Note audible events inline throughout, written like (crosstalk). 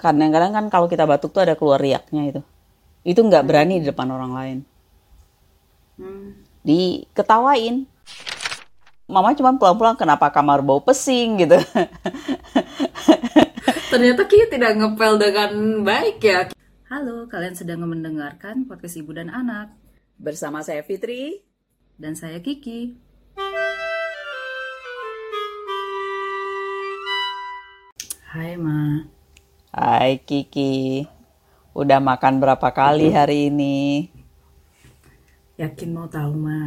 kadang-kadang kan kalau kita batuk tuh ada keluar riaknya itu itu nggak berani di depan orang lain Hmm. diketawain mama cuma pulang-pulang kenapa kamar bau pesing gitu Ternyata Ki tidak ngepel dengan baik ya. Halo, kalian sedang mendengarkan podcast Ibu dan Anak. bersama saya Fitri Dan saya Kiki. Hai Ma. Hai Kiki udah makan berapa kali hari ini Yakin mau tahu Ma?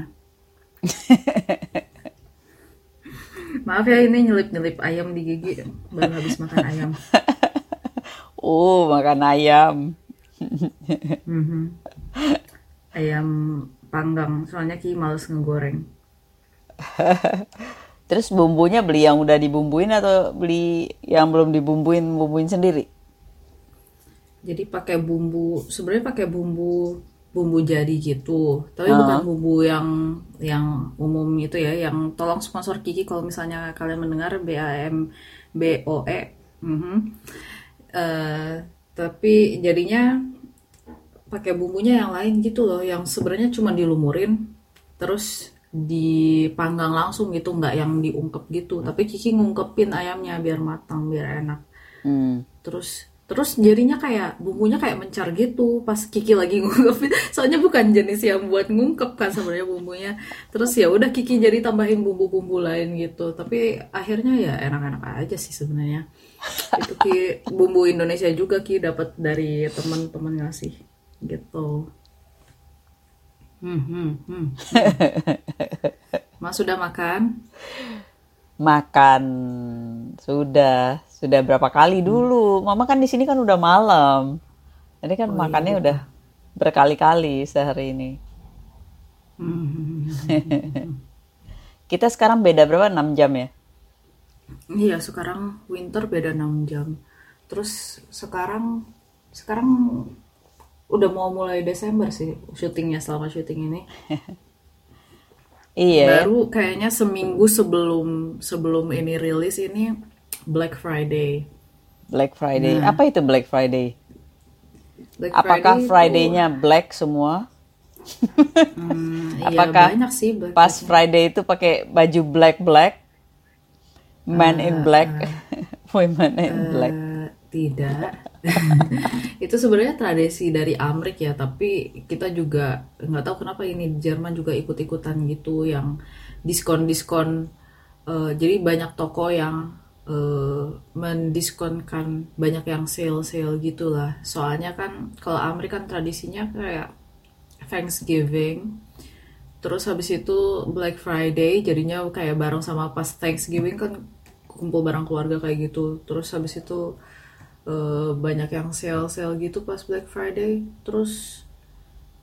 (laughs) Maaf ya ini nyelip-nyelip ayam di gigi baru habis makan ayam. (laughs) uh makan ayam (laughs) Mhm. Ayam panggang, soalnya Ki males ngegoreng. terus bumbunya beli yang udah dibumbuin atau beli yang belum dibumbuin bumbuin sendiri Jadi pakai bumbu, sebenarnya pakai bumbu bumbu jadi gitu. Tapi bukan bumbu yang yang umum itu ya, yang tolong sponsor Kiki kalau misalnya kalian mendengar BAM BOE. Mhm. Eh, tapi jadinya pakai bumbunya yang lain gitu loh, yang sebenarnya cuma dilumurin terus dipanggang langsung gitu, nggak yang diungkep gitu. Tapi Kiki ngungkepin ayamnya biar matang, biar enak hmm. terus terus jadinya kayak bumbunya kayak mencar gitu pas Kiki lagi (laughs) ngungkepin. Soalnya bukan jenis yang buat ngungkep kan sebenarnya bumbunya. Terus ya udah Kiki jadi tambahin bumbu-bumbu lain gitu. Tapi akhirnya ya enak-enak aja sih sebenarnya. Itu Ki bumbu Indonesia juga Ki dapat dari teman-teman ngasih gitu. Hmm, hmm, hmm. (laughs) Mas sudah makan makan. Sudah. Sudah berapa kali dulu. Mama kan di sini kan udah malam. Jadi kan makannya udah berkali-kali sehari ini. Hmm. (laughs) kita sekarang beda berapa? 6 jam ya? Iya, sekarang winter beda 6 jam. Terus sekarang sekarang udah mau mulai Desember sih syutingnya selama syuting ini. (laughs) iya. Baru kayaknya seminggu sebelum sebelum ini rilis ini Black Friday. Black Friday. Apa itu Black Friday? Black apakah Friday itu- Friday-nya black semua? Hmm, (laughs) iya, apakah banyak sih Black pas Friday. Itu pakai baju black black man in black. women in black. Eh, (laughs) tidak. (laughs) itu sebenarnya tradisi dari Amrik ya, tapi kita juga nggak tahu kenapa ini Jerman juga ikut-ikutan gitu yang diskon-diskon. eh, jadi banyak toko yang eh, mendiskonkan banyak yang sale-sale gitulah. Soalnya kan kalau Amrik kan tradisinya kayak Thanksgiving. Terus habis itu Black Friday jadinya kayak bareng sama pas Thanksgiving kan kumpul bareng keluarga kayak gitu. Terus habis itu eh, banyak yang sale-sale gitu pas Black Friday. Terus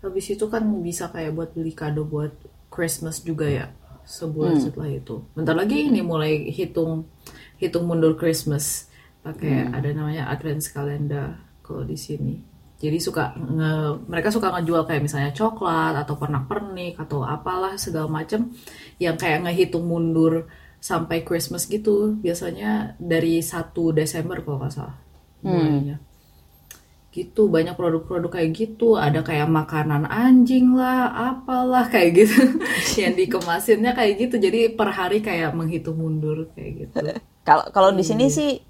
habis itu kan bisa kayak buat beli kado buat Christmas juga ya sebulan setelah itu. Bentar lagi ini mulai hitung hitung mundur Christmas pakai ada namanya Advent Calendar kalau di sini. Jadi suka nge- mereka suka ngejual kayak misalnya coklat atau pernak-pernik atau apalah segala macam yang kayak ngehitung mundur sampai Christmas gitu. Biasanya dari 1 Desember kalau nggak salah mulainya. Gitu banyak produk-produk kayak gitu. Ada kayak makanan anjing lah, apalah kayak gitu. (laughs) yang dikemasinnya kayak gitu. Jadi per hari kayak menghitung mundur kayak gitu. (laughs) Kalau kalau di sini sih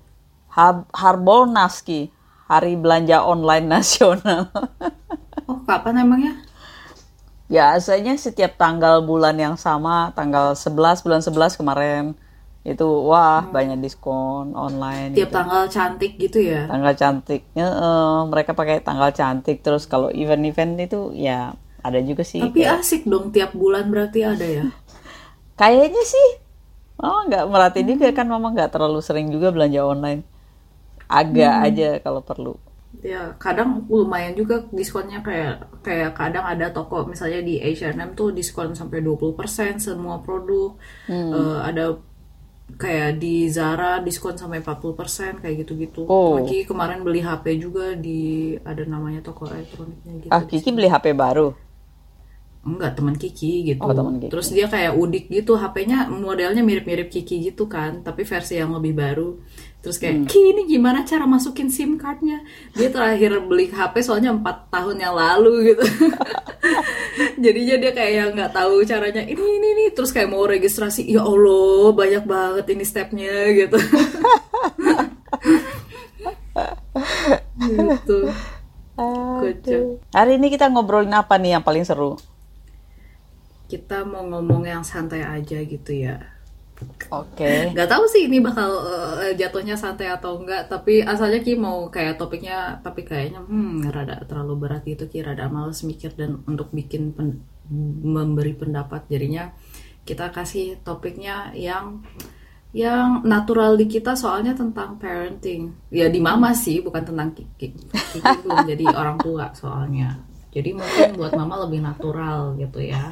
Har- Harbolnas Ki, Hari Belanja Online Nasional. (laughs) Oh, kapan emangnya? Biasanya setiap tanggal bulan yang sama, tanggal 11 bulan 11 kemarin itu wah banyak diskon online. Tiap gitu. tanggal cantik gitu ya. Tanggal cantiknya eh, mereka pakai tanggal cantik terus kalau event-event itu ya ada juga sih. Tapi kayak- asik dong tiap bulan berarti ada ya. (laughs) Kayaknya sih Mama nggak merhatiin juga kan Mama nggak terlalu sering juga belanja online. Agak aja kalau perlu. Ya, kadang lumayan juga diskonnya kayak kayak kadang ada toko misalnya di H&M tuh diskon sampai 20% semua produk. Eh, ada kayak di Zara diskon sampai 40% kayak gitu-gitu. Oh. Lagi kemarin beli HP juga di ada namanya toko elektroniknya gitu. Ah Kiki beli HP baru. Enggak teman Kiki gitu. Oh, teman Kiki. terus dia kayak udik gitu HP-nya modelnya mirip-mirip Kiki gitu kan tapi versi yang lebih baru. Terus kayak Ki ini gimana cara masukin SIM cardnya? Dia terakhir beli HP soalnya empat tahun yang lalu gitu. (laughs) Jadinya dia kayak yang nggak tahu caranya ini ini ini. Terus kayak mau registrasi ya Allah banyak banget ini stepnya gitu. (laughs) Gitu. Hari ini kita ngobrolin apa nih yang paling seru? Kita mau ngomong yang santai aja gitu ya. Oke. nggak tahu sih ini bakal eh, jatuhnya santai atau enggak tapi asalnya Ki mau kayak topiknya tapi kayaknya hmm rada terlalu berat gitu Ki rada males mikir dan untuk bikin pen- memberi pendapat. Jadinya kita kasih topiknya yang yang natural di kita soalnya tentang parenting. Ya di mama sih bukan tentang Kiki Kiki belum jadi orang tua soalnya jadi mungkin buat mama lebih natural gitu ya. (laughs)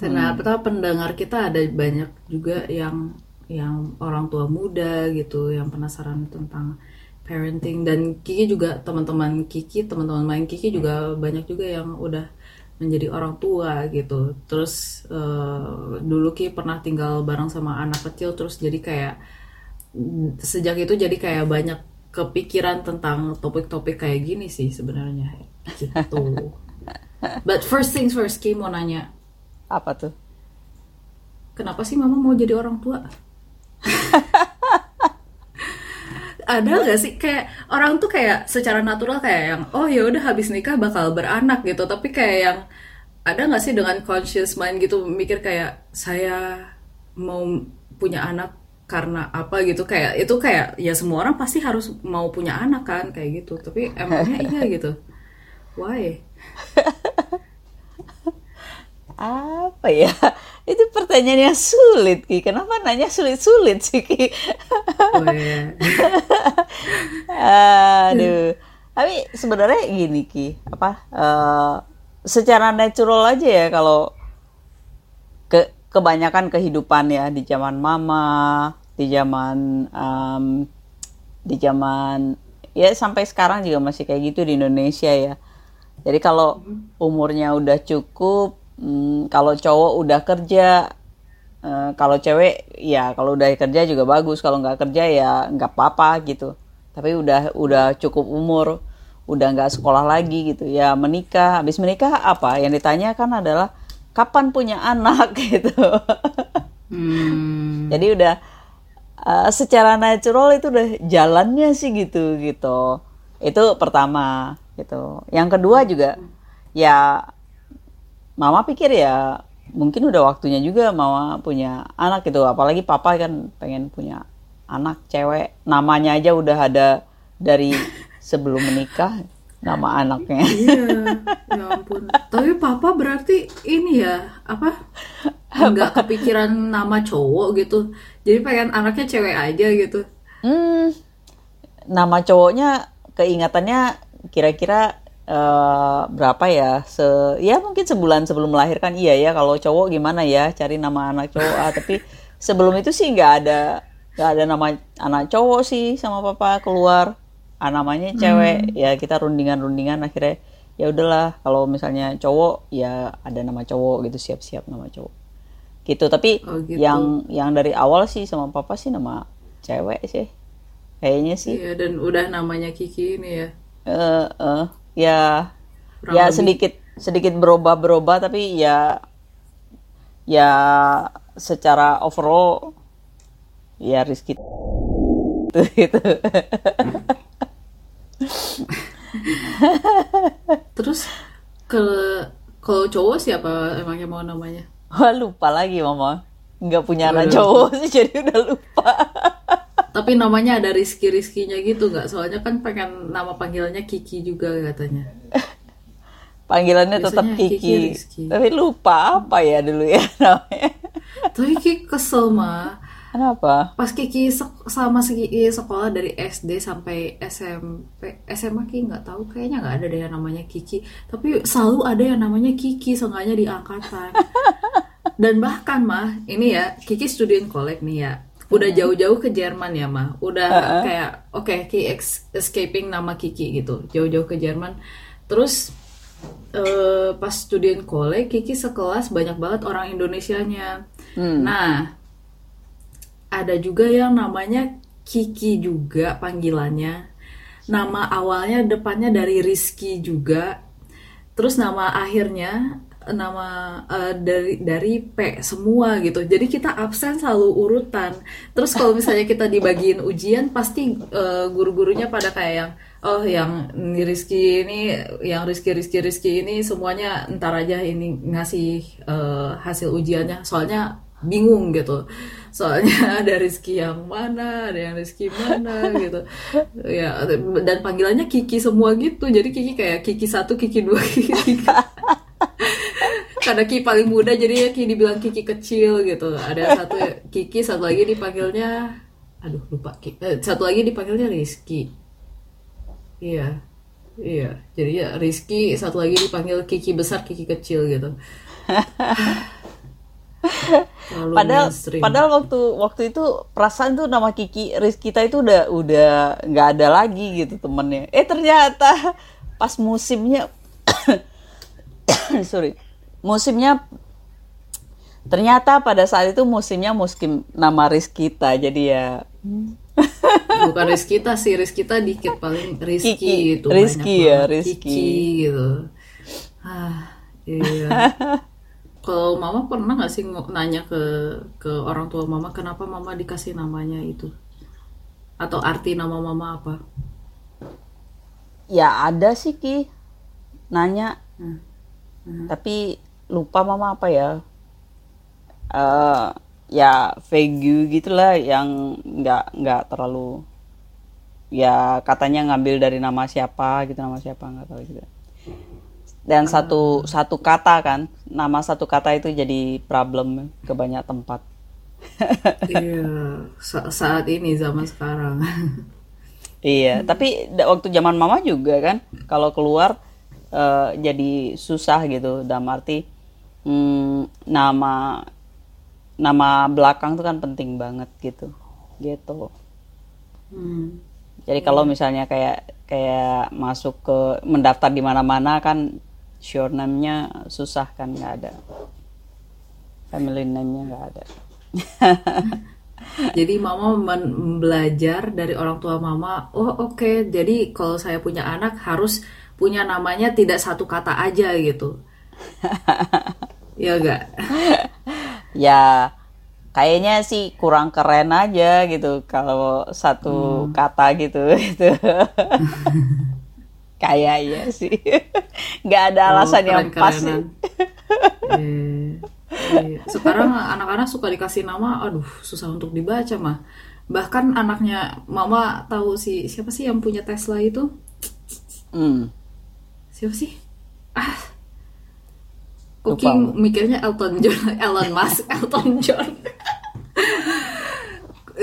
Ternyata pendengar kita ada banyak juga yang yang orang tua muda gitu yang penasaran tentang parenting. Dan Kiki juga teman-teman Kiki teman-teman main Kiki juga banyak juga yang udah menjadi orang tua gitu. Terus eh, dulu Ki pernah tinggal bareng sama anak kecil terus jadi kayak sejak itu jadi kayak banyak kepikiran tentang topik-topik kayak gini sih sebenarnya. Gitu. But first things first Ki mau nanya. Apa tuh? Kenapa sih mama mau jadi orang tua? (laughs) Ada gak sih? Kayak orang tuh kayak secara natural kayak yang oh ya udah habis nikah bakal beranak gitu. Tapi kayak yang ada nggak sih dengan conscious mind gitu mikir kayak saya mau punya anak karena apa gitu kayak itu kayak ya semua orang pasti harus mau punya anak kan kayak gitu tapi emangnya iya (laughs) gitu why Apa ya? Itu pertanyaan yang sulit, Ki. Kenapa nanya sulit-sulit sih, Ki? oh iya (laughs) Aduh. Tapi sebenarnya gini, Ki. Apa? eh, secara natural aja ya kalau ke kebanyakan kehidupan ya di zaman mama, di zaman em, di zaman ya sampai sekarang juga masih kayak gitu di Indonesia ya. Jadi kalau umurnya udah cukup, mm, kalau cowok udah kerja, eh, kalau cewek ya kalau udah kerja juga bagus, kalau nggak kerja ya nggak apa-apa gitu. Tapi udah udah cukup umur, udah nggak sekolah lagi gitu, ya menikah. Habis menikah apa? Yang ditanyakan adalah kapan punya anak (laughs) gitu. hmm. Jadi udah uh, secara natural itu udah jalannya sih gitu gitu. Itu pertama gitu. Yang kedua juga ya mama pikir ya mungkin udah waktunya juga mama punya anak gitu. Apalagi papa kan pengen punya anak cewek. Namanya aja udah ada dari sebelum menikah nama anaknya. Iya, ya ampun. Tapi papa berarti ini ya, apa? Enggak (laughs) kepikiran nama cowok gitu. Jadi pengen anaknya cewek aja gitu. Hmm, nama cowoknya keingatannya kira-kira eh, berapa ya? Se ya mungkin sebulan sebelum melahirkan iya ya. Kalau cowok gimana ya cari nama anak cowok? Ah, tapi sebelum itu sih nggak ada nggak ada nama anak cowok sih sama papa keluar. Ah, namanya cewek. Ya kita rundingan-rundingan akhirnya ya udahlah kalau misalnya cowok ya ada nama cowok gitu siap-siap nama cowok gitu tapi Oh, gitu. yang yang dari awal sih sama papa sih nama cewek sih kayaknya sih Iya, dan udah namanya Kiki ini ya. eh eh, ya Kurang ya lebih. sedikit sedikit berubah berubah tapi ya ya secara overall ya Rizky (laughs) gitu Terus ke kalau cowok siapa emangnya mau namanya? Wah, lupa lagi mama nggak punya anak cowok sih jadi udah lupa (laughs) Tapi namanya ada Rizky-Rizkinya gitu nggak? Soalnya kan pengen nama panggilannya Kiki juga katanya. (laughs) panggilannya tetap Biasanya Kiki Kiki Rizky. tapi lupa apa ya dulu ya (laughs) namanya Tapi Kiki kesel mah. kenapa Pas Kiki sek- sama si Kiki sekolah dari SD sampai SMP, SMA Kiki nggak tahu kayaknya nggak ada deh yang namanya Kiki. Tapi selalu ada yang namanya Kiki, seenggaknya di angkatan. Dan bahkan mah, ini ya Kiki student collect nih ya. Udah jauh-jauh ke Jerman ya mah. Udah kayak oke Kiki ex- escaping nama Kiki gitu. Jauh-jauh ke Jerman. Terus eh, pas student college Kiki sekelas banyak banget orang Indonesianya. Hmm. Nah, ada juga yang namanya Kiki juga panggilannya. Nama awalnya depannya dari Rizky juga. Terus nama akhirnya nama eh, dari dari P semua gitu. Jadi kita absen selalu urutan. Terus kalau misalnya kita dibagiin ujian pasti eh, guru-gurunya pada kayak yang oh yang ini Rizky ini yang Rizky Rizky Rizky ini semuanya ntar aja ini ngasih eh, hasil ujiannya. Soalnya bingung gitu soalnya (laughs) ada Rizky yang mana ada yang Rizky mana gitu ya dan panggilannya Kiki semua gitu jadi Kiki kayak Kiki satu Kiki dua Kiki tiga (laughs) karena Kiki paling muda jadi ya Kiki dibilang Kiki kecil gitu. Ada satu Kiki satu lagi dipanggilnya aduh lupa Ki- eh, satu lagi dipanggilnya Rizky. Iya iya. Jadi ya Rizky satu lagi dipanggil Kiki besar Kiki kecil gitu. Terlalu Padahal mainstream. padahal waktu waktu itu perasaan tuh nama Kiki Riz kita itu udah udah nggak ada lagi gitu temennya. Eh ternyata pas musimnya (coughs) sorry musimnya ternyata pada saat itu musimnya musim nama Riz kita jadi ya (laughs) bukan Rizkita sih Rizkita dikit paling Rizky Kiki. gitu Rizky ya. Rizky. Kiki gitu ah iya (laughs) kalau mama pernah nggak sih nanya ke ke orang tua mama kenapa mama dikasih namanya itu atau arti nama mama apa ya ada sih Ki nanya Hmm. tapi lupa mama apa ya? Eh ya vague gitulah yang nggak nggak terlalu ya katanya ngambil dari nama siapa gitu nama siapa nggak tahu juga. Dan satu satu kata kan nama satu kata itu jadi problem ke banyak tempat. (laughs) Iya sa- saat ini zaman sekarang. (laughs) Iya, tapi waktu zaman mama juga kan, kalau keluar eh, jadi susah gitu. Dalam arti hmm, nama nama belakang tuh kan penting banget gitu, gitu. Hmm. Jadi kalau misalnya kayak kayak masuk ke mendaftar di mana-mana kan sure name-nya susah kan nggak ada, family name-nya nggak ada. (laughs) Jadi mama men- belajar dari orang tua mama, oh oke, jadi kalau saya punya anak harus punya namanya tidak satu kata aja gitu. (laughs) ya enggak? (laughs) ya kayaknya sih kurang keren aja gitu kalau satu kata gitu (laughs) itu kayaknya sih (laughs) nggak ada alasan yang pas sih. Eh, eh. Sekarang anak-anak suka dikasih nama, aduh susah untuk dibaca mah. Bahkan anaknya mama tahu si siapa sih yang punya Tesla itu? Hmm. Siapa sih? Ah. Lupa Cooking gua. mikirnya Elton John, (laughs) Elon Musk, Elton John.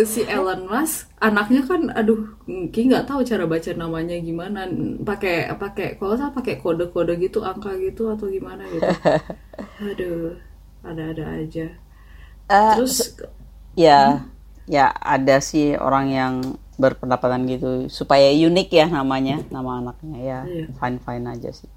si Elon Musk, anaknya kan, aduh, Ki nggak tahu cara baca namanya gimana. Pakai pakai kalau salah pakai kode-kode gitu, angka gitu atau gimana gitu. (laughs) Aduh, ada-ada aja. Eh, Terus ya ya ada sih orang yang berpendapatan gitu supaya unik ya namanya nama anaknya ya Iya. fine fine aja sih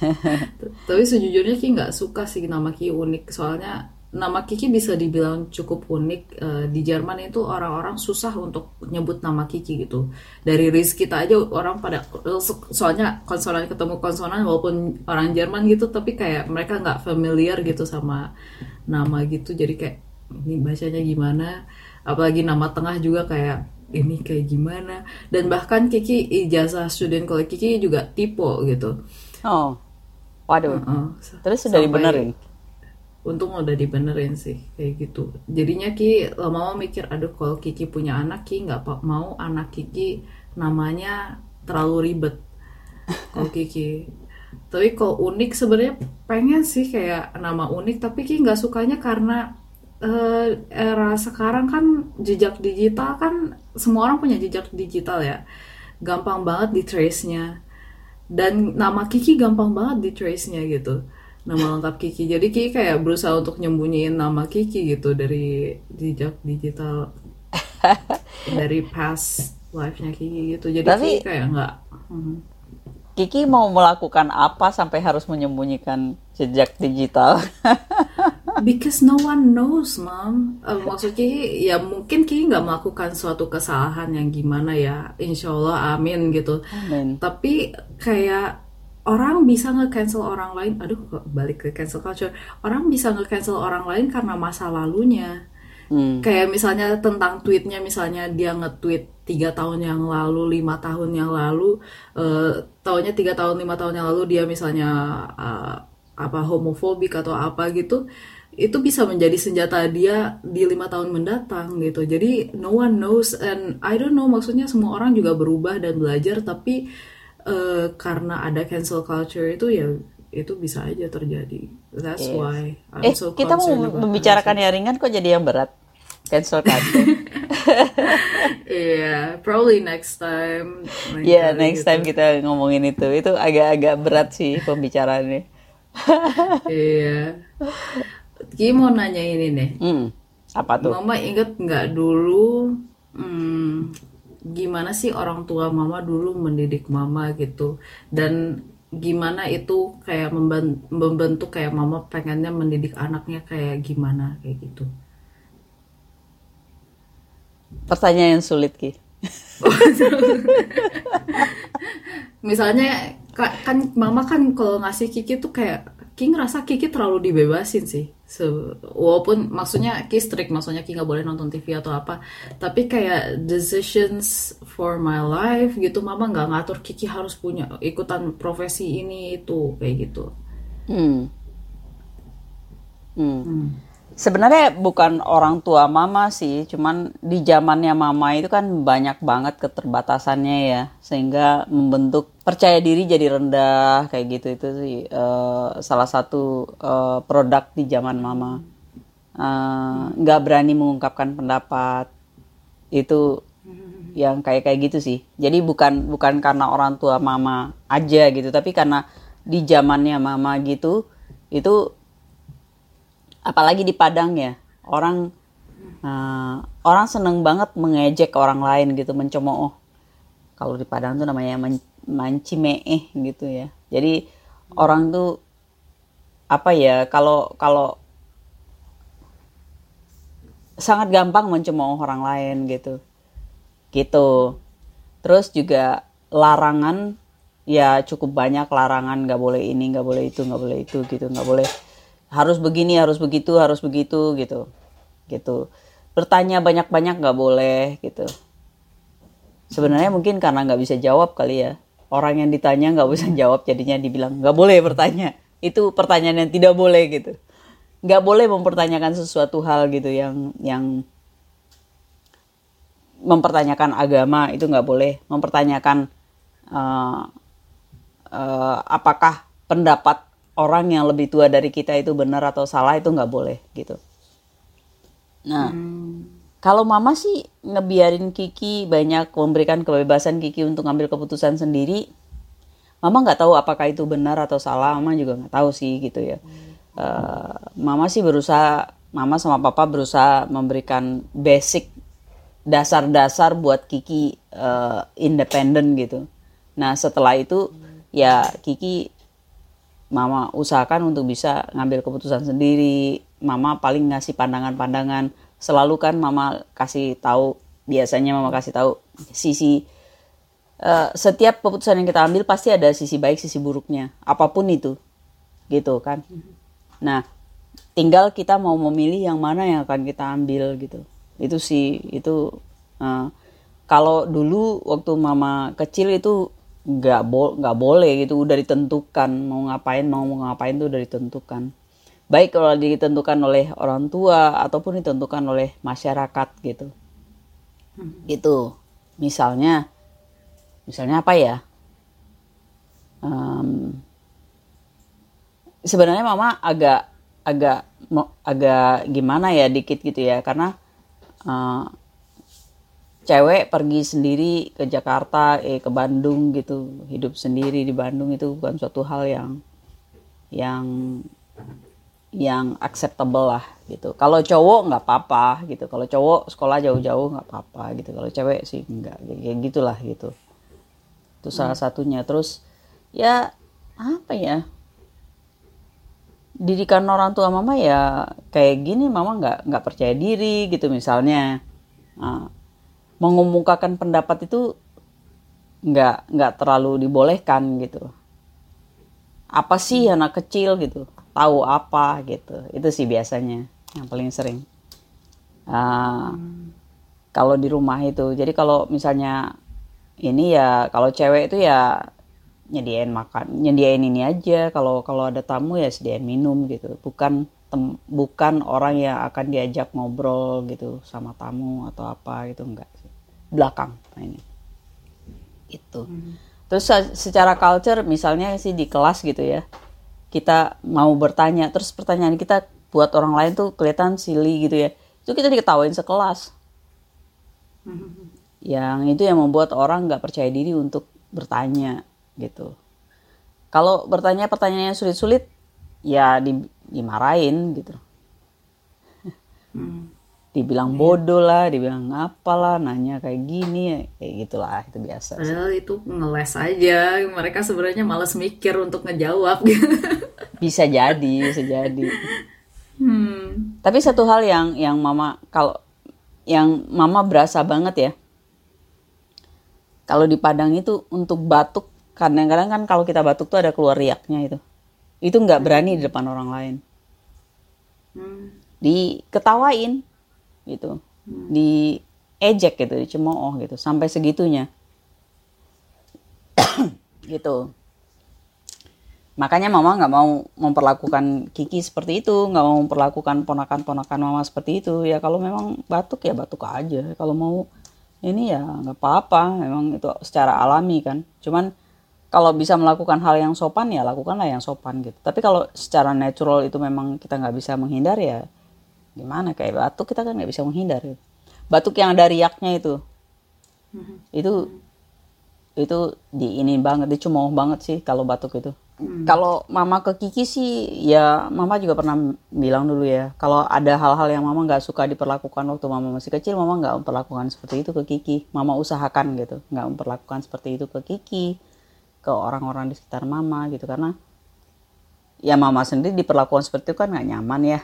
(laughs) Tapi sejujurnya Ki nggak suka sih nama Ki unik. Soalnya nama Kiki bisa dibilang cukup unik. Eh, di Jerman itu orang-orang susah untuk nyebut nama Kiki gitu. Dari Riz kita aja orang pada soalnya konsonan ketemu konsonan walaupun orang Jerman gitu tapi kayak mereka nggak familiar gitu sama nama gitu. Jadi kayak ini bacanya gimana? Apalagi nama tengah juga kayak ini kayak gimana? Dan bahkan Kiki ijazah student college Kiki juga typo gitu. Oh waduh Heeh. terus sudah dibenerin Untung udah dibenerin sih kayak gitu. Jadinya Ki lama-lama mikir, aduh kalau Kiki punya anak Ki nggak mau anak Kiki namanya terlalu ribet. Kalau (laughs) Kiki. Tapi kalau unik sebenarnya pengen sih kayak nama unik, tapi Ki nggak sukanya karena eh, era sekarang kan jejak digital kan semua orang punya jejak digital ya. Gampang banget di trace-nya. Dan nama Kiki gampang banget di trace-nya gitu nama lengkap Kiki. Jadi Kiki kayak berusaha untuk nyembunyiin nama Kiki gitu dari jejak digital (laughs) dari past life-nya Kiki gitu. Jadi Tapi- Kiki kayak nggak. hmm. Kiki mau melakukan apa sampai harus menyembunyikan jejak digital? (laughs) Because no one knows, mom. Uh, maksud Kiki, ya mungkin Kiki nggak melakukan suatu kesalahan yang gimana ya. Insya Allah, amin gitu. Amin. Tapi kayak orang bisa nge-cancel orang lain. Aduh, balik ke cancel culture. Orang bisa nge-cancel orang lain karena masa lalunya. Hmm. Kayak misalnya tentang tweetnya, misalnya dia nge-tweet tiga tahun yang lalu, lima tahun yang lalu, uh, tahunnya tiga tahun, lima tahun yang lalu dia misalnya uh, apa homofobik atau apa gitu, itu bisa menjadi senjata dia di lima tahun mendatang gitu. Jadi no one knows and I don't know maksudnya semua orang juga berubah dan belajar, tapi uh, karena ada cancel culture itu ya itu bisa aja terjadi. That's Yes. why I'm Eh, so kita mau membicarakan yang ringan kok jadi yang berat. Cancel culture. (laughs) Iya, probably next time. Lain Ya, kali next gitu. time kita ngomongin itu. Itu agak-agak berat sih pembicaraannya. Iya. (laughs) Ki mau nanya ini nih. Hmm. Apa tuh? Mama inget nggak dulu hmm, gimana sih orang tua mama dulu mendidik mama gitu dan gimana itu kayak membentuk kayak mama pengennya mendidik anaknya kayak gimana kayak gitu. Pertanyaan yang sulit, Ki. (laughs) Misalnya ka- kan mama kan kalau ngasih Kiki tuh kayak Ki ngerasa Kiki terlalu dibebasin sih. Se- walaupun maksudnya Ki strict, maksudnya Ki nggak boleh nonton TV atau apa. Tapi kayak decisions for my life gitu, mama nggak ngatur Kiki harus punya ikutan profesi ini itu kayak gitu. Hmm. Hmm. Sebenarnya bukan orang tua mama sih, cuman di zamannya mama itu kan banyak banget keterbatasannya ya, sehingga membentuk percaya diri jadi rendah kayak gitu itu sih eh, salah satu eh, produk di zaman mama. Eh, nggak berani mengungkapkan pendapat itu yang kayak kayak gitu sih. Jadi bukan bukan karena orang tua mama aja gitu, tapi karena di zamannya mama gitu itu apalagi di Padang ya orang eh, orang seneng banget mengejek orang lain gitu mencemooh. Kalau di Padang tuh namanya men mancimeeh gitu ya. Jadi orang tuh apa ya kalau kalau sangat gampang mencemooh orang lain gitu. Gitu. Terus juga larangan ya cukup banyak larangan nggak boleh ini nggak boleh itu nggak boleh itu gitu nggak boleh harus begini harus begitu harus begitu gitu. Gitu. Bertanya banyak-banyak nggak boleh gitu. Sebenarnya mungkin karena nggak bisa jawab kali ya. Orang yang ditanya nggak bisa jawab jadinya dibilang nggak boleh bertanya. Itu pertanyaan yang tidak boleh gitu. Nggak boleh mempertanyakan sesuatu hal gitu yang yang mempertanyakan agama itu nggak boleh. Mempertanyakan eh, eh, apakah pendapat orang yang lebih tua dari kita itu benar atau salah itu nggak boleh gitu. Nah kalau mama sih ngebiarin Kiki banyak memberikan kebebasan Kiki untuk ngambil keputusan sendiri. Mama nggak tahu apakah itu benar atau salah mama juga nggak tahu sih gitu ya. Eh, mama sih berusaha mama sama papa berusaha memberikan basic dasar-dasar buat Kiki eh, independen gitu. Nah setelah itu ya Kiki mama usahakan untuk bisa ngambil keputusan sendiri. Mama paling ngasih pandangan-pandangan. Selalu kan mama kasih tahu biasanya mama kasih tahu sisi eh, setiap keputusan yang kita ambil pasti ada sisi baik sisi buruknya. Apa pun itu gitu kan. Nah tinggal kita mau memilih yang mana yang akan kita ambil gitu. Itu sih itu eh, kalau dulu waktu mama kecil itu nggak bo nggak boleh gitu udah ditentukan mau ngapain mau ngapain tuh udah ditentukan. Baik kalau ditentukan oleh orang tua ataupun ditentukan oleh masyarakat gitu. Itu misalnya misalnya apa ya? Em, sebenarnya mama agak agak agak gimana ya dikit gitu ya. Karena eh, cewek pergi sendiri ke Jakarta eh ke Bandung gitu hidup sendiri di Bandung itu bukan suatu hal yang yang yang acceptable lah gitu. Kalau cowok nggak apa-apa gitu. Kalau cowok sekolah jauh-jauh nggak apa-apa gitu. Kalau cewek sih nggak. Kayak gitulah gitu. Itu salah satunya. Terus ya apa ya? Didikan orang tua mama ya kayak gini mama nggak nggak percaya diri gitu misalnya. Nah, mengumumkakan pendapat itu nggak nggak terlalu dibolehkan gitu. Apa sih anak kecil gitu? Tahu apa gitu? Itu sih biasanya yang paling sering. Uh, kalau di rumah itu. Jadi kalau misalnya ini ya kalau cewek itu ya nyediain makan nyediain ini aja. Kalau kalau ada tamu ya sediain minum gitu. Bukan tem, bukan orang yang akan diajak ngobrol gitu sama tamu atau apa gitu enggak belakang nah ini itu hmm. terus secara culture misalnya sih di kelas gitu ya kita mau bertanya terus pertanyaan kita buat orang lain tuh kelihatan silly gitu ya itu kita diketawain sekelas yang itu yang membuat orang nggak percaya diri untuk bertanya gitu. Kalau bertanya pertanyaan yang sulit-sulit, ya di, dimarahin gitu. Hmm. Dibilang bodoh lah, dibilang apalah, nanya kayak gini, kayak gitulah itu biasa. Padahal itu ngeles aja, mereka sebenarnya malas mikir untuk ngejawab. (laughs) bisa jadi, bisa jadi. Hmm. Tapi satu hal yang yang mama kalau yang mama berasa banget ya, kalau di Padang itu untuk batuk kadang-kadang kan kalau kita batuk tuh ada keluar riaknya itu itu nggak berani di depan orang lain hmm. diketawain gitu. Hmm. di ejek gitu dicemooh gitu sampai segitunya. (coughs) Gitu. Makanya mama nggak mau memperlakukan Kiki seperti itu nggak mau memperlakukan ponakan-ponakan mama seperti itu. Ya kalau memang batuk ya batuk aja. Kalau mau ini ya nggak apa-apa. Memang itu secara alami kan. Cuman kalau bisa melakukan hal yang sopan ya lakukanlah yang sopan gitu. Tapi kalau secara natural itu memang kita nggak bisa menghindar ya gimana kayak batuk kita kan nggak bisa menghindar gitu. batuk yang ada riaknya itu mm-hmm. itu itu di ini banget dicemooh banget sih kalau batuk itu hmm. kalau mama ke Kiki sih ya mama juga pernah bilang dulu ya kalau ada hal-hal yang mama nggak suka diperlakukan waktu mama masih kecil mama nggak memperlakukan seperti itu ke Kiki mama usahakan gitu nggak memperlakukan seperti itu ke Kiki ke orang-orang di sekitar mama gitu karena ya mama sendiri diperlakukan seperti itu kan nggak nyaman ya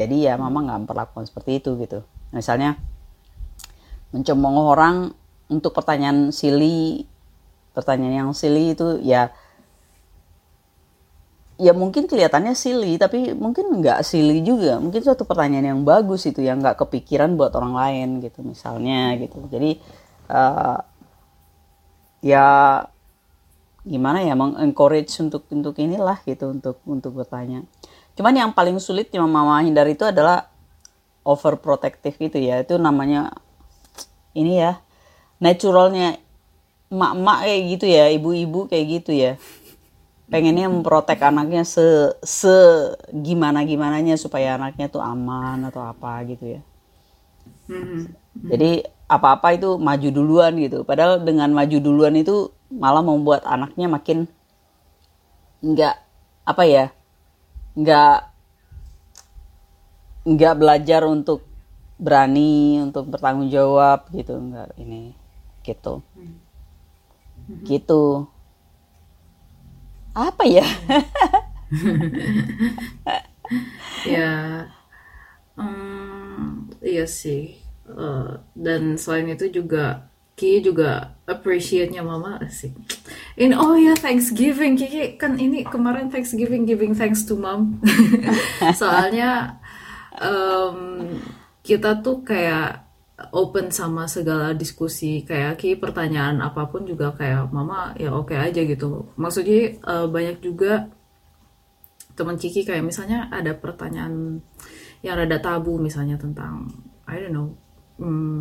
jadi ya mama nggak memperlakukan seperti itu gitu. Misalnya mencemooh orang untuk pertanyaan silly pertanyaan yang silly itu ya ya mungkin kelihatannya silly tapi mungkin nggak silly juga. Mungkin suatu pertanyaan yang bagus itu yang nggak kepikiran buat orang lain gitu misalnya gitu. Jadi uh, ya gimana ya mengencourage untuk untuk inilah gitu untuk untuk bertanya. Cuman yang paling sulit yang mama hindari itu adalah overprotective itu ya. Itu namanya ini ya naturalnya emak-emak kayak gitu ya, ibu-ibu kayak gitu ya. Pengennya memprotek anaknya se se gimana gimananya supaya anaknya tuh aman atau apa gitu ya. Mm-hmm. Jadi apa-apa itu maju duluan gitu. Padahal dengan maju duluan itu malah membuat anaknya makin nggak apa ya nggak nggak belajar untuk berani untuk bertanggung jawab gitu nggak ini gitu. Hmm. gitu. Apa ya? (laughs) Ya um, iya sih. Uh, dan selain itu juga Kiki juga appreciate-nya mama sih. In oh ya Thanksgiving Kiki kan ini kemarin Thanksgiving giving thanks to mom. (laughs) Soalnya um, kita tuh kayak open sama segala diskusi kayak Ki pertanyaan apa pun juga kayak mama ya oke okay aja gitu. Maksudnya uh, banyak juga teman Kiki kayak misalnya ada pertanyaan yang rada tabu misalnya tentang I don't know hmm,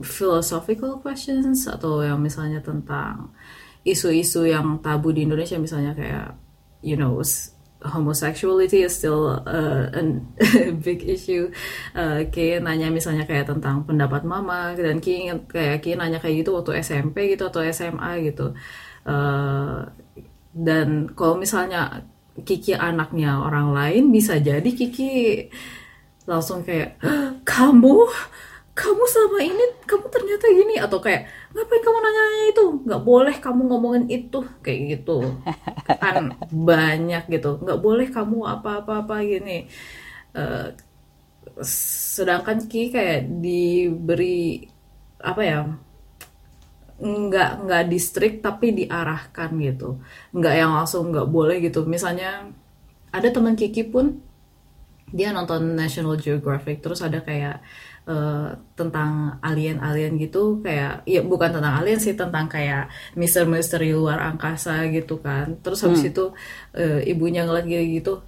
philosophical questions atau yang misalnya tentang isu-isu yang tabu di Indonesia misalnya kayak you know homosexuality is still uh, a (laughs) big issue. Uh, kayak nanya misalnya kayak tentang pendapat mama dan Ki kayak Ki nanya kayak gitu waktu SMP gitu atau SMA gitu. Uh, dan kalau misalnya Kiki anaknya orang lain bisa jadi Kiki langsung kayak kamu kamu selama ini kamu ternyata gini atau kayak ngapain kamu nanya itu? Nggak boleh kamu ngomongin itu kayak gitu. Kan (laughs) banyak gitu. Nggak boleh kamu apa apa apa gini. Uh, sedangkan Ki kayak diberi apa ya nggak nggak distrik tapi diarahkan gitu. Nggak yang langsung nggak boleh gitu. Misalnya ada teman Kiki pun dia nonton National Geographic terus ada kayak uh, tentang alien-alien gitu kayak ya bukan tentang alien sih tentang kayak misteri-misteri luar angkasa gitu kan. Terus habis hmm. itu uh, ibunya ngeliat gitu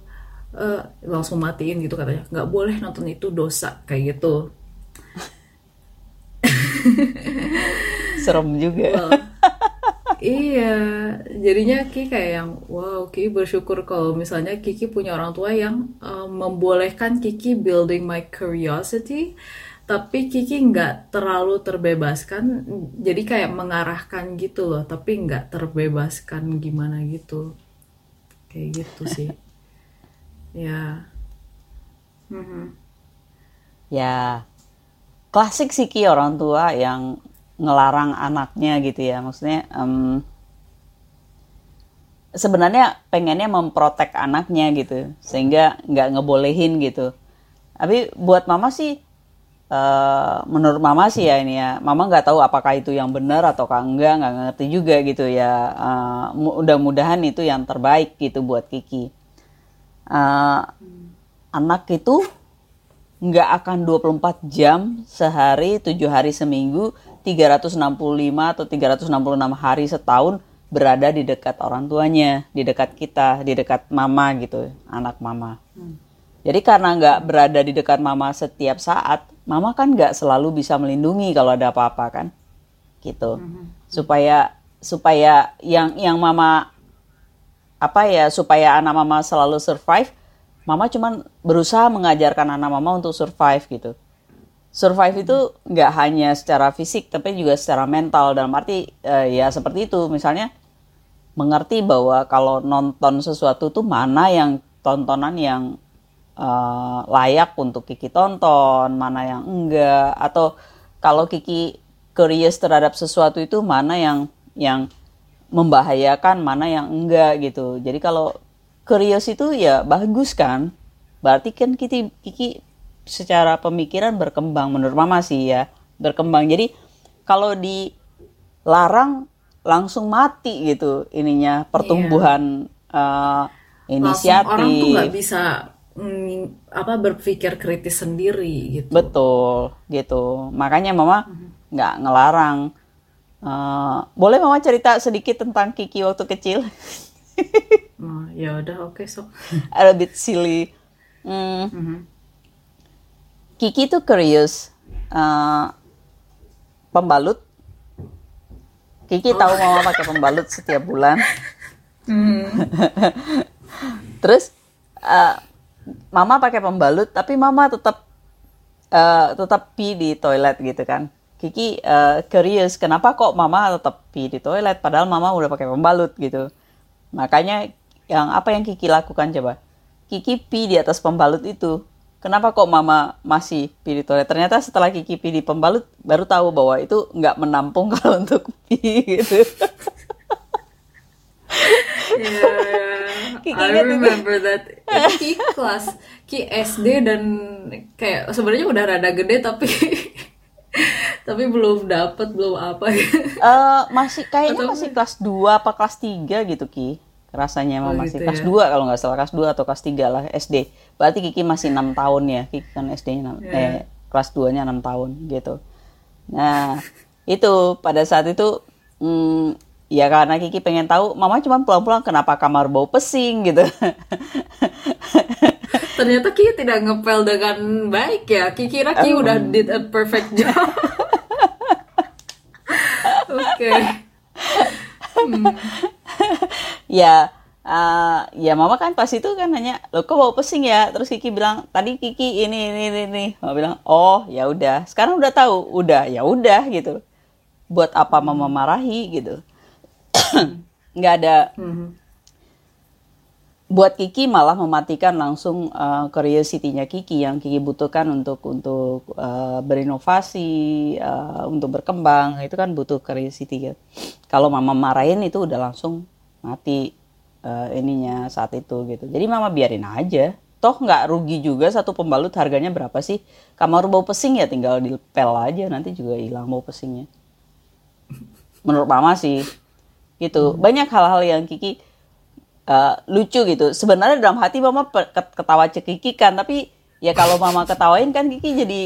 uh, langsung matiin gitu katanya nggak boleh nonton itu dosa kayak gitu. Serem juga. Well, iya. Jadinya Ki kayak yang wow Ki bersyukur kalau misalnya Kiki punya orang tua yang uh, membolehkan Kiki building my curiosity tapi Kiki nggak terlalu terbebaskan jadi kayak mengarahkan gitu loh tapi nggak terbebaskan gimana gitu. Kayak gitu (laughs) sih. Ya. Mm-hmm. ya. Klasik sih Ki orang tua yang ngelarang anaknya gitu ya. Maksudnya um, sebenarnya pengennya memprotek anaknya gitu sehingga nggak ngebolehin gitu. Tapi buat mama sih uh, menurut mama sih ya ini ya mama nggak tahu apakah itu yang benar atau enggak nggak ngerti juga gitu ya uh, mudah-mudahan itu yang terbaik gitu buat Kiki uh, anak itu nggak akan 24 jam sehari, 7 hari seminggu 365 atau 366 hari setahun berada di dekat orang tuanya, di dekat kita, di dekat mama gitu, anak mama. Hmm. Jadi karena nggak berada di dekat mama setiap saat, mama kan nggak selalu bisa melindungi kalau ada apa-apa kan, gitu. Hmm. Supaya supaya yang yang mama apa ya supaya anak mama selalu survive, mama cuman berusaha mengajarkan anak mama untuk survive gitu survive itu nggak hanya secara fisik tapi juga secara mental dalam arti uh, ya seperti itu misalnya mengerti bahwa kalau nonton sesuatu tuh mana yang tontonan yang uh, layak untuk Kiki tonton mana yang enggak atau kalau Kiki curious terhadap sesuatu itu mana yang yang membahayakan mana yang enggak gitu. Jadi kalau curious itu ya bagus kan? Berarti kan Kiki Kiki secara pemikiran berkembang menurut mama sih ya berkembang. Jadi kalau dilarang langsung mati gitu ininya pertumbuhan iya. uh, inisiatif orang tuh nggak bisa mm, apa berpikir kritis sendiri gitu betul gitu makanya mama nggak mm-hmm. ngelarang uh, boleh mama cerita sedikit tentang Kiki waktu kecil (laughs) oh, ya udah oke okay, sok (laughs) a bit silly mm. mm-hmm Kiki tuh curious uh, pembalut. Kiki oh. tahu mama pakai pembalut setiap bulan. (laughs) Hmm. Terus uh, mama pakai pembalut, tapi mama tetap uh, tetap pi di toilet gitu kan. Kiki uh, curious kenapa kok mama tetap pi di toilet padahal mama udah pakai pembalut gitu. Makanya yang apa yang Kiki lakukan coba? Kiki pi di atas pembalut itu kenapa kok mama masih pilih toilet? Ternyata setelah Kiki pilih pembalut, baru tahu bahwa itu nggak menampung (laughs) kalau untuk pi gitu. yeah, I remember that. (laughs) Ki kelas Ki SD dan kayak sebenarnya udah rada gede tapi (laughs) tapi belum dapet belum apa ya. (laughs) Uh, masih kayaknya Atau... masih kelas 2 apa kelas 3 gitu Ki rasanya emang oh, masih gitu kelas ya? 2 kalau nggak salah kelas 2 atau kelas 3 lah SD berarti Kiki masih enam tahun ya Kiki kan SD-nya yeah. eh, kelas 2 nya 6 tahun gitu nah itu pada saat itu hmm, ya karena Kiki pengen tahu mama cuma pulang-pulang kenapa kamar bau pesing? gitu. Ternyata Kiki tidak ngepel dengan baik ya. Kiki kira Kiki um. udah did a perfect job. (laughs) Oke. Okay. hmm. Ya uh, ya mama kan pas itu kan nanya lo kok bawa pesing ya? Terus Kiki bilang tadi Kiki ini ini ini, ini. mama bilang oh ya udah. Sekarang udah tahu. Udah ya udah gitu. Buat apa mama marahi? gitu (laughs) nggak ada hmm. buat Kiki malah mematikan langsung uh, curiosity-nya Kiki yang Kiki butuhkan untuk untuk uh, berinovasi, uh, untuk berkembang itu kan butuh curiosity ya. Kalau mama marahin itu udah langsung mati uh, ininya saat itu gitu. Jadi mama biarin aja. Toh nggak rugi juga satu pembalut harganya berapa sih? Kamar bau pesing ya tinggal dipel aja nanti juga hilang bau pesingnya. Menurut mama sih gitu. Banyak hal-hal yang Kiki uh, lucu gitu. Sebenarnya dalam hati mama ketawa cekikikan, tapi ya kalau mama (laughs) ketawain kan Kiki jadi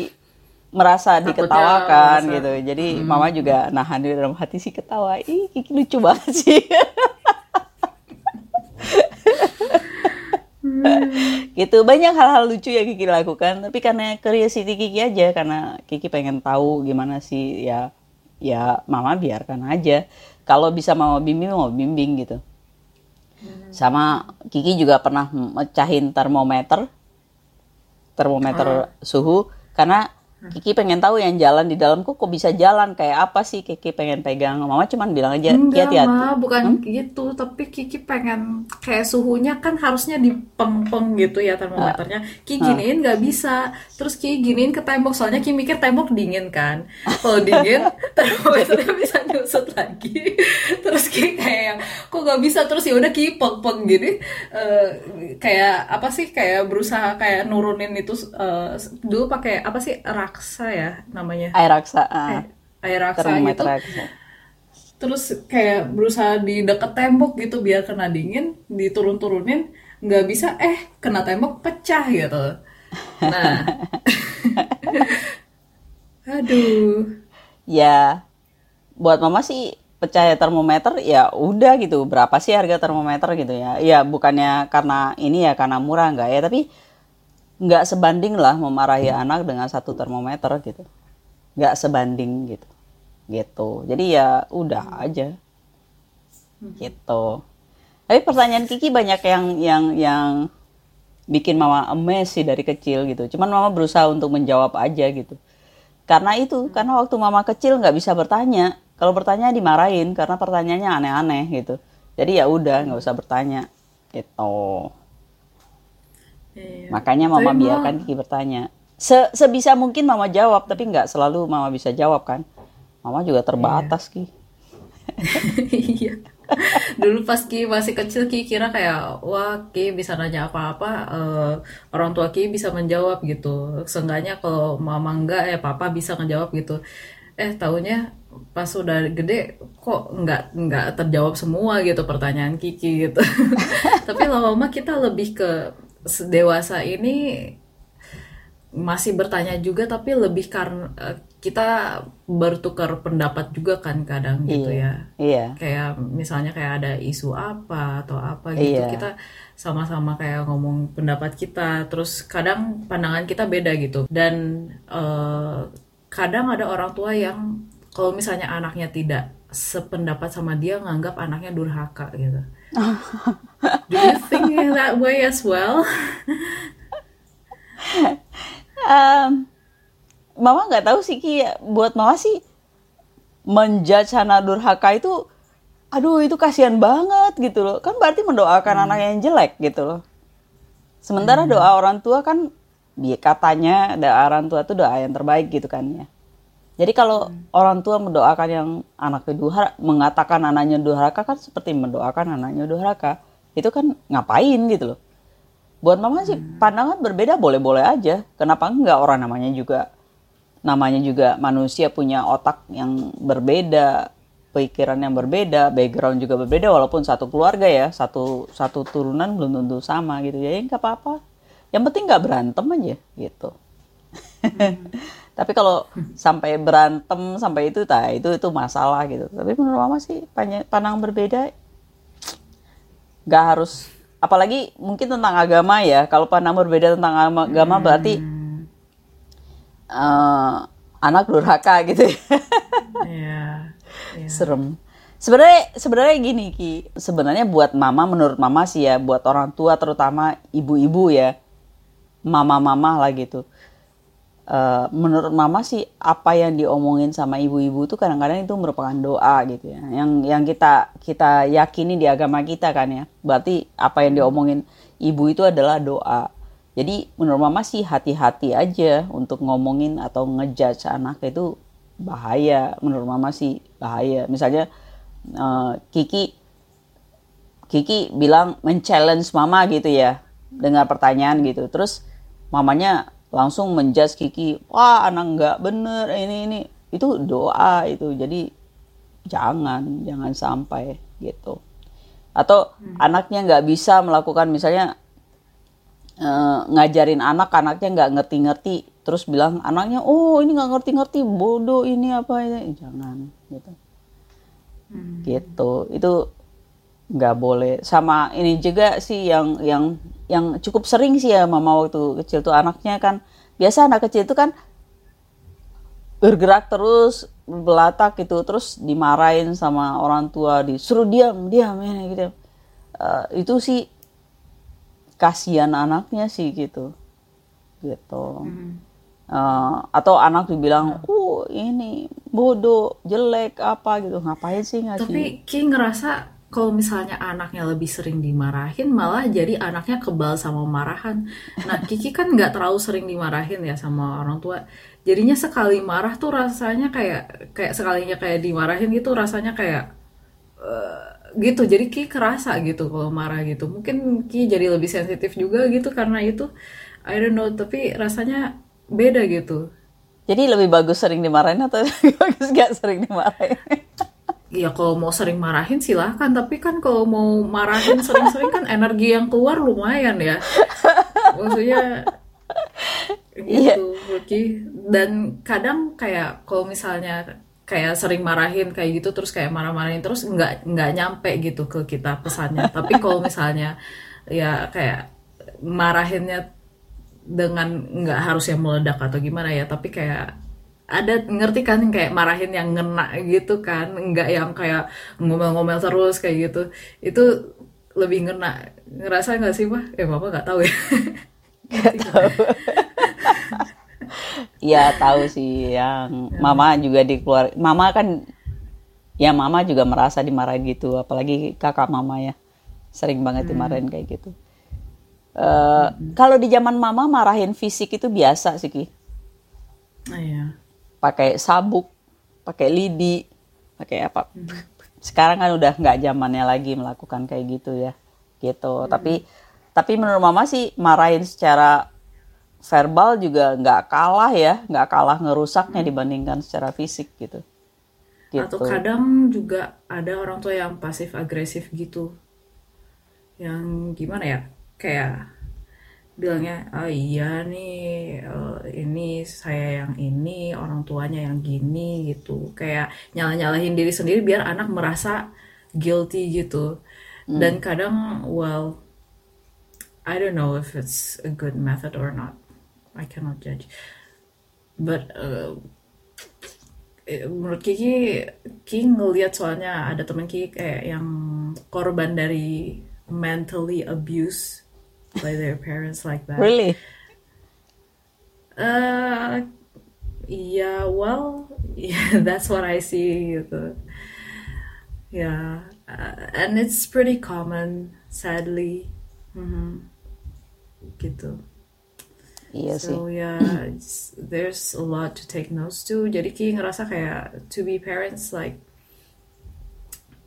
merasa diketawakan merasa. gitu. Jadi hmm. mama juga nahan di dalam hati sih ketawa. Ih, Kiki lucu banget sih. (laughs) gitu banyak hal-hal lucu yang Kiki lakukan tapi karena curiosity Kiki aja karena Kiki pengen tahu gimana sih ya ya mama biarkan aja kalau bisa mama bimbing mau bimbing gitu sama Kiki juga pernah mecahin termometer, termometer oh. suhu karena Kiki pengen tahu yang jalan di dalamku kok bisa jalan? Kayak apa sih Kiki pengen pegang? Mama cuman bilang aja hati-hati Ma, bukan hmm? gitu. Tapi Kiki pengen kayak suhunya kan harusnya dipeng-peng gitu ya termometernya. Kiki giniin nggak bisa. Terus Kiki giniin ke tembok soalnya Kiki mikir tembok dingin kan. Kalau dingin (laughs) termometernya bisa nyusut lagi. Terus Kiki kayak kok nggak bisa? Terus ya udah Kiki peng-peng gini. Uh, kayak apa sih? Kayak berusaha kayak nurunin itu uh, dulu pakai apa sih raksa ya namanya. Air raksa uh, air raksa gitu. Raksa. terus kayak berusaha di deket tembok gitu biar kena dingin diturun-turunin nggak bisa eh kena tembok pecah gitu. Nah. (laughs) Aduh. Ya buat mama sih pecah termometer ya udah gitu. Berapa sih harga termometer gitu ya? Ya bukannya karena ini ya karena murah nggak ya? Tapi nggak sebanding lah memarahi hmm. anak dengan satu termometer gitu. Nggak sebanding gitu. Gitu. Jadi ya udah hmm. aja. Hmm. gitu. Tapi pertanyaan Kiki banyak yang yang yang bikin mama emes sih dari kecil gitu. Cuman mama berusaha untuk menjawab aja gitu. Karena itu karena waktu mama kecil nggak bisa bertanya. Kalau bertanya dimarahin karena pertanyaannya aneh-aneh gitu. Jadi ya udah nggak usah bertanya. Gitu Iya. Makanya mama tapi biarkan Kiki bertanya. Se sebisa mungkin mama jawab, tapi nggak selalu mama bisa jawab kan. Mama juga terbatas Ki. (laughs) iya. Dulu pas Ki masih kecil Ki kira kayak wah Ki bisa nanya apa-apa uh, orang tua Ki bisa menjawab gitu. Seenggaknya kalau mama enggak ya papa bisa ngejawab gitu. Eh tahunya pas udah gede kok nggak nggak terjawab semua gitu pertanyaan Kiki gitu. (laughs) Tapi lama-lama kita lebih ke dewasa ini masih bertanya juga tapi lebih karena eh, kita bertukar pendapat juga kan kadang gitu iya, ya. Iya. Kayak misalnya kayak ada isu apa atau apa gitu iya. kita sama-sama kayak ngomong pendapat kita terus kadang pandangan kita beda gitu dan uh, kadang ada orang tua yang kalau misalnya anaknya tidak sependapat sama dia nganggap anaknya durhaka gitu. (laughs) Do you think that way as well? (laughs) um, mama nggak tahu sih Ki. Buat mama sih menjudge anak durhaka itu, aduh itu kasihan banget gitu loh. Kan berarti mendoakan hmm. anak yang jelek gitu loh. Sementara hmm. doa orang tua kan, katanya doa orang tua itu doa yang terbaik gitu kan ya. Jadi kalau hmm. orang tua mendoakan yang anaknya durhaka, mengatakan anaknya durhaka kan seperti mendoakan anaknya durhaka. Itu kan ngapain gitu loh. Buat mama sih hmm. pandangan berbeda boleh-boleh aja. Kenapa enggak orang namanya juga namanya juga manusia punya otak yang berbeda, pikiran yang berbeda, background juga berbeda walaupun satu keluarga ya, satu satu turunan belum tentu sama gitu. Jadi nggak apa-apa. Yang penting nggak berantem aja gitu. Hmm. (laughs) tapi kalau sampai berantem sampai itu tak itu itu masalah gitu. Tapi menurut mama sih pandang berbeda nggak harus apalagi mungkin tentang agama ya. Kalau pandang berbeda tentang agama hmm. berarti uh, anak durhaka gitu ya. Yeah, yeah. serem. Sebenarnya sebenarnya gini ki. Sebenarnya buat mama menurut mama sih ya buat orang tua terutama ibu-ibu ya mama-mama lah gitu eh, menurut mama sih apa yang diomongin sama ibu-ibu itu kadang-kadang itu merupakan doa gitu ya. Yang yang kita kita yakini di agama kita kan ya. Berarti apa yang diomongin ibu itu adalah doa. Jadi menurut mama sih hati-hati aja untuk ngomongin atau ngejudge anak itu bahaya. Menurut mama sih bahaya. Misalnya eh, Kiki Kiki bilang men-challenge mama gitu ya dengan pertanyaan gitu. Terus mamanya langsung menjudge Kiki wah anak nggak bener ini ini. Itu doa itu. Jadi jangan jangan sampai gitu. Atau anaknya nggak bisa melakukan misalnya eh, ngajarin anak anaknya nggak ngerti-ngerti terus bilang anaknya oh ini nggak ngerti-ngerti bodoh ini apa ini. Jangan gitu. Gitu. Itu nggak boleh. Sama ini juga sih yang yang yang cukup sering sih ya mama waktu kecil tuh anaknya kan biasa anak kecil itu kan bergerak terus belatak gitu terus dimarahin sama orang tua disuruh diam diam ya gitu. Eh, itu sih kasihan anaknya sih gitu gitu. Eh, atau anak dibilang uh ini bodoh jelek apa gitu. Ngapain sih ngasih Tapi Ki ngerasa kalau misalnya anaknya lebih sering dimarahin, malah jadi anaknya kebal sama marahan. Nah, Kiki kan nggak terlalu sering dimarahin ya sama orang tua. Jadinya sekali marah tuh rasanya kayak kayak sekalinya kayak dimarahin gitu rasanya kayak eh, gitu. Jadi Ki kerasa gitu kalau marah gitu. Mungkin Ki jadi lebih sensitif juga gitu karena itu. I don't know, tapi rasanya beda gitu. Jadi lebih bagus sering dimarahin atau (laughs) lebih bagus gak sering dimarahin? Ya kalau mau sering marahin silahkan, tapi kan kalau mau marahin sering-sering kan energi yang keluar lumayan ya. Maksudnya Iya. gitu, Ruki. Dan kadang kayak kalau misalnya kayak sering marahin kayak gitu terus kayak marah-marahin terus nggak nggak nyampe gitu ke kita pesannya. Tapi kalau misalnya ya kayak marahinnya dengan nggak harus yang meledak atau gimana ya, tapi kayak ada ngerti kan kayak marahin yang ngena gitu kan? Nggak yang kayak ngomel-ngomel terus kayak gitu. Itu lebih ngena. Ngerasa nggak sih mah? Eh bapak nggak tahu ya. (laughs) Iya (laughs) tahu. sih yang mama juga di keluar mama kan ya mama juga merasa dimarahin gitu. Apalagi kakak mama ya. Sering banget dimarahin kayak gitu. Eh, Kalau di zaman mama marahin fisik itu biasa sih ki. Ah, iya. Pakai sabuk pakai lidi pakai apa. Sekarang kan udah nggak zamannya lagi melakukan kayak gitu ya gitu. Tapi tapi menurut mama sih marahin secara verbal juga nggak kalah ya nggak kalah ngerusaknya dibandingkan secara fisik gitu. Atau gitu. kadang juga ada orang tua yang pasif agresif gitu. Yang gimana ya kayak bilangnya oh iya nih eh, ini saya yang ini orang tuanya yang gini gitu. Kayak nyalah-nyalahin diri sendiri biar anak merasa guilty gitu. Dan kadang well I don't know if it's a good method or not. I cannot judge. But uh, eh, menurut Kiki Kiki ngeliat soalnya ada teman Kiki kayak yang korban dari mentally abuse by their parents like that really Uh, yeah, well, (laughs) yeah, that's what I see gitu. Yeah, uh, and it's pretty common, sadly. Mm-hmm. Gitu. iya sih So yeah, it's, there's a lot to take notes to. Jadi Ki ngerasa kayak to be parents like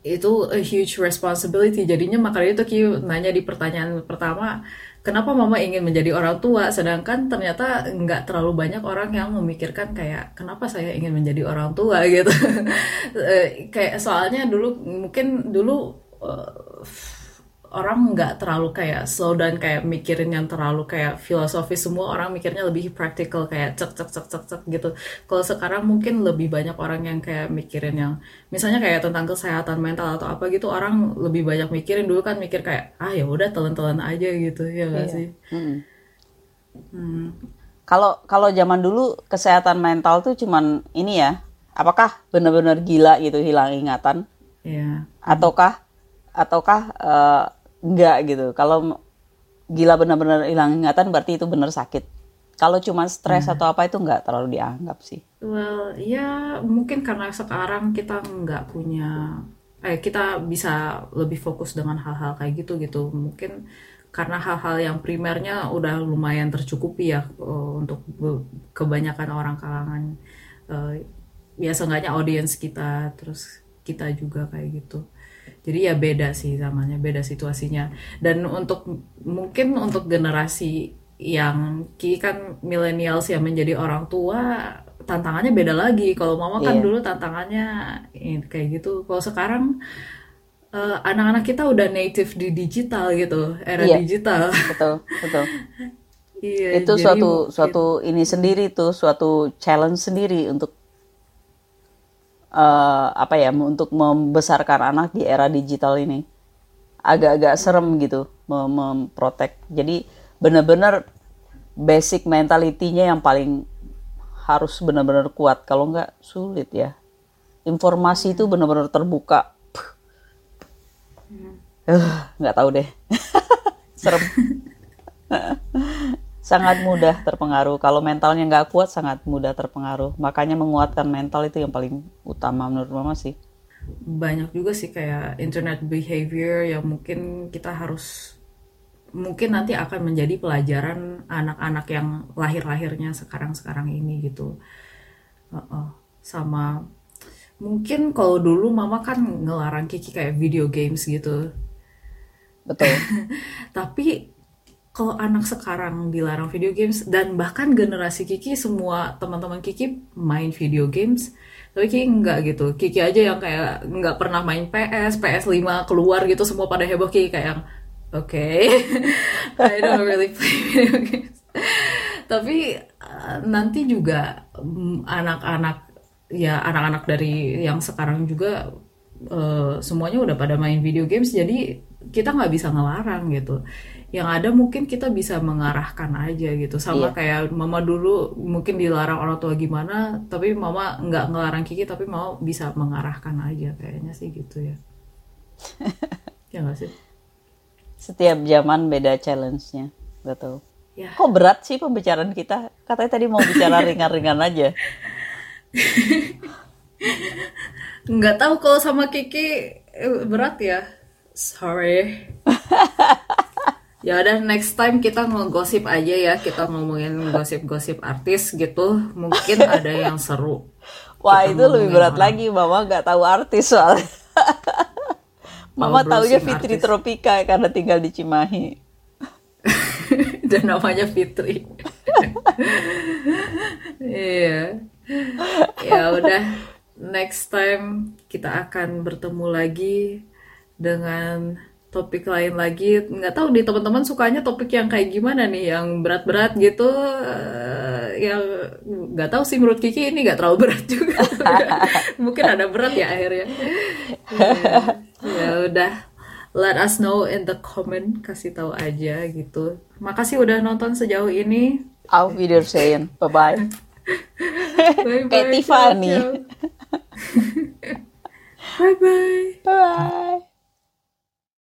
itu a huge responsibility. Jadinya makanya itu Ki nanya di pertanyaan pertama, kenapa mama ingin menjadi orang tua? Sedangkan ternyata nggak terlalu banyak orang yang memikirkan kayak kenapa saya ingin menjadi orang tua (laughs) gitu. (laughs) Eh, kayak soalnya dulu mungkin dulu eh, orang nggak terlalu kayak slow down kayak mikirin yang terlalu kayak filosofis. Semua orang mikirnya lebih practical kayak cek cek cek cek cek gitu. Kalau sekarang mungkin lebih banyak orang yang kayak mikirin yang misalnya kayak tentang kesehatan mental atau apa gitu orang lebih banyak mikirin. Dulu kan mikir kayak ah ya udah telan-telan aja gitu. Ya nggak Iya. sih? Mm-mm. Hmm. kalau kalau zaman dulu kesehatan mental tuh cuman ini ya apakah benar-benar gila gitu hilang ingatan? Ya ataukah ataukah eh, enggak gitu kalau gila benar-benar hilang ingatan berarti itu benar sakit Kalau cuma stres atau apa itu nggak terlalu dianggap sih. Well, ya mungkin karena sekarang kita nggak punya, eh kita bisa lebih fokus dengan hal-hal kayak gitu gitu. Mungkin karena hal-hal yang primernya udah lumayan tercukupi ya uh, untuk kebanyakan orang kalangan. Uh, ya seenggaknya audiens kita, terus kita juga kayak gitu. Jadi ya beda sih zamannya, beda situasinya. Dan untuk mungkin untuk generasi yang ki kan millennials yang menjadi orang tua tantangannya beda lagi. Kalau mama kan Iya. dulu tantangannya kayak gitu. Kalau sekarang eh, anak-anak kita udah native di digital gitu, era Iya. digital. (laughs) Betul, betul. Iya, Itu jadi suatu suatu ini sendiri tuh, suatu challenge sendiri untuk eh, apa ya, untuk membesarkan anak di era digital ini. Agak-agak serem gitu mem- memprotek. Jadi benar-benar basic mentality-nya yang paling harus benar-benar kuat. Kalau nggak sulit ya. Informasi itu benar-benar terbuka. Puh. Eh, nggak tahu deh. (laughs) Serem. (laughs) sangat mudah terpengaruh. Kalau mentalnya nggak kuat, sangat mudah terpengaruh. Makanya menguatkan mental itu yang paling utama menurut mama sih. banyak juga sih kayak internet behavior yang mungkin kita harus mungkin nanti akan menjadi pelajaran anak-anak yang lahir-lahirnya sekarang-sekarang ini gitu. Heeh. Sama mungkin kalau dulu mama kan ngelarang Kiki kayak video games gitu. Betul. (laughs) Tapi kalau anak sekarang dilarang video games dan bahkan generasi Kiki semua teman-teman Kiki main video games, tapi Kiki enggak gitu. Kiki aja yang kayak nggak pernah main PS, PS5 keluar gitu semua pada heboh Kiki kayak yang oke, (laughs) I don't really play video games. Tapi uh, nanti juga mm, anak-anak ya anak-anak dari yang sekarang juga eh, semuanya udah pada main video games jadi kita nggak bisa ngelarang gitu yang ada mungkin kita bisa mengarahkan aja gitu sama Iya. kayak mama dulu mungkin dilarang orang tua gimana tapi mama nggak ngelarang Kiki tapi mau bisa mengarahkan aja kayaknya sih gitu ya (laughs) ya nggak sih Setiap zaman beda challenge-nya. Betul. ya Kok berat sih pembicaraan kita? Katanya tadi mau bicara (laughs) ringan-ringan aja. nggak tahu kalau sama Kiki eh, berat ya sorry (laughs) ya udah next time kita ngegosip aja ya kita ngomongin gosip-gosip artis gitu mungkin (laughs) ada yang seru Wah Kita itu lebih berat orang. lagi. Mama nggak tahu artis soalnya. (laughs) Mama taunya Fitri artis. Tropika karena tinggal di Cimahi. (laughs) dan namanya Fitri iya ya udah next time kita akan bertemu lagi dengan topik lain lagi nggak tahu nih teman-teman sukanya topik yang kayak gimana nih yang berat-berat gitu eh, yang nggak tahu sih menurut Kiki ini nggak terlalu berat juga (laughs) mungkin ada berat ya akhirnya Iya. ya udah let us know in the comment kasih tahu aja gitu makasih udah nonton sejauh ini Auf Wiedersehen. Bye-bye. bye Kayak Tiffany. bye bye Bye.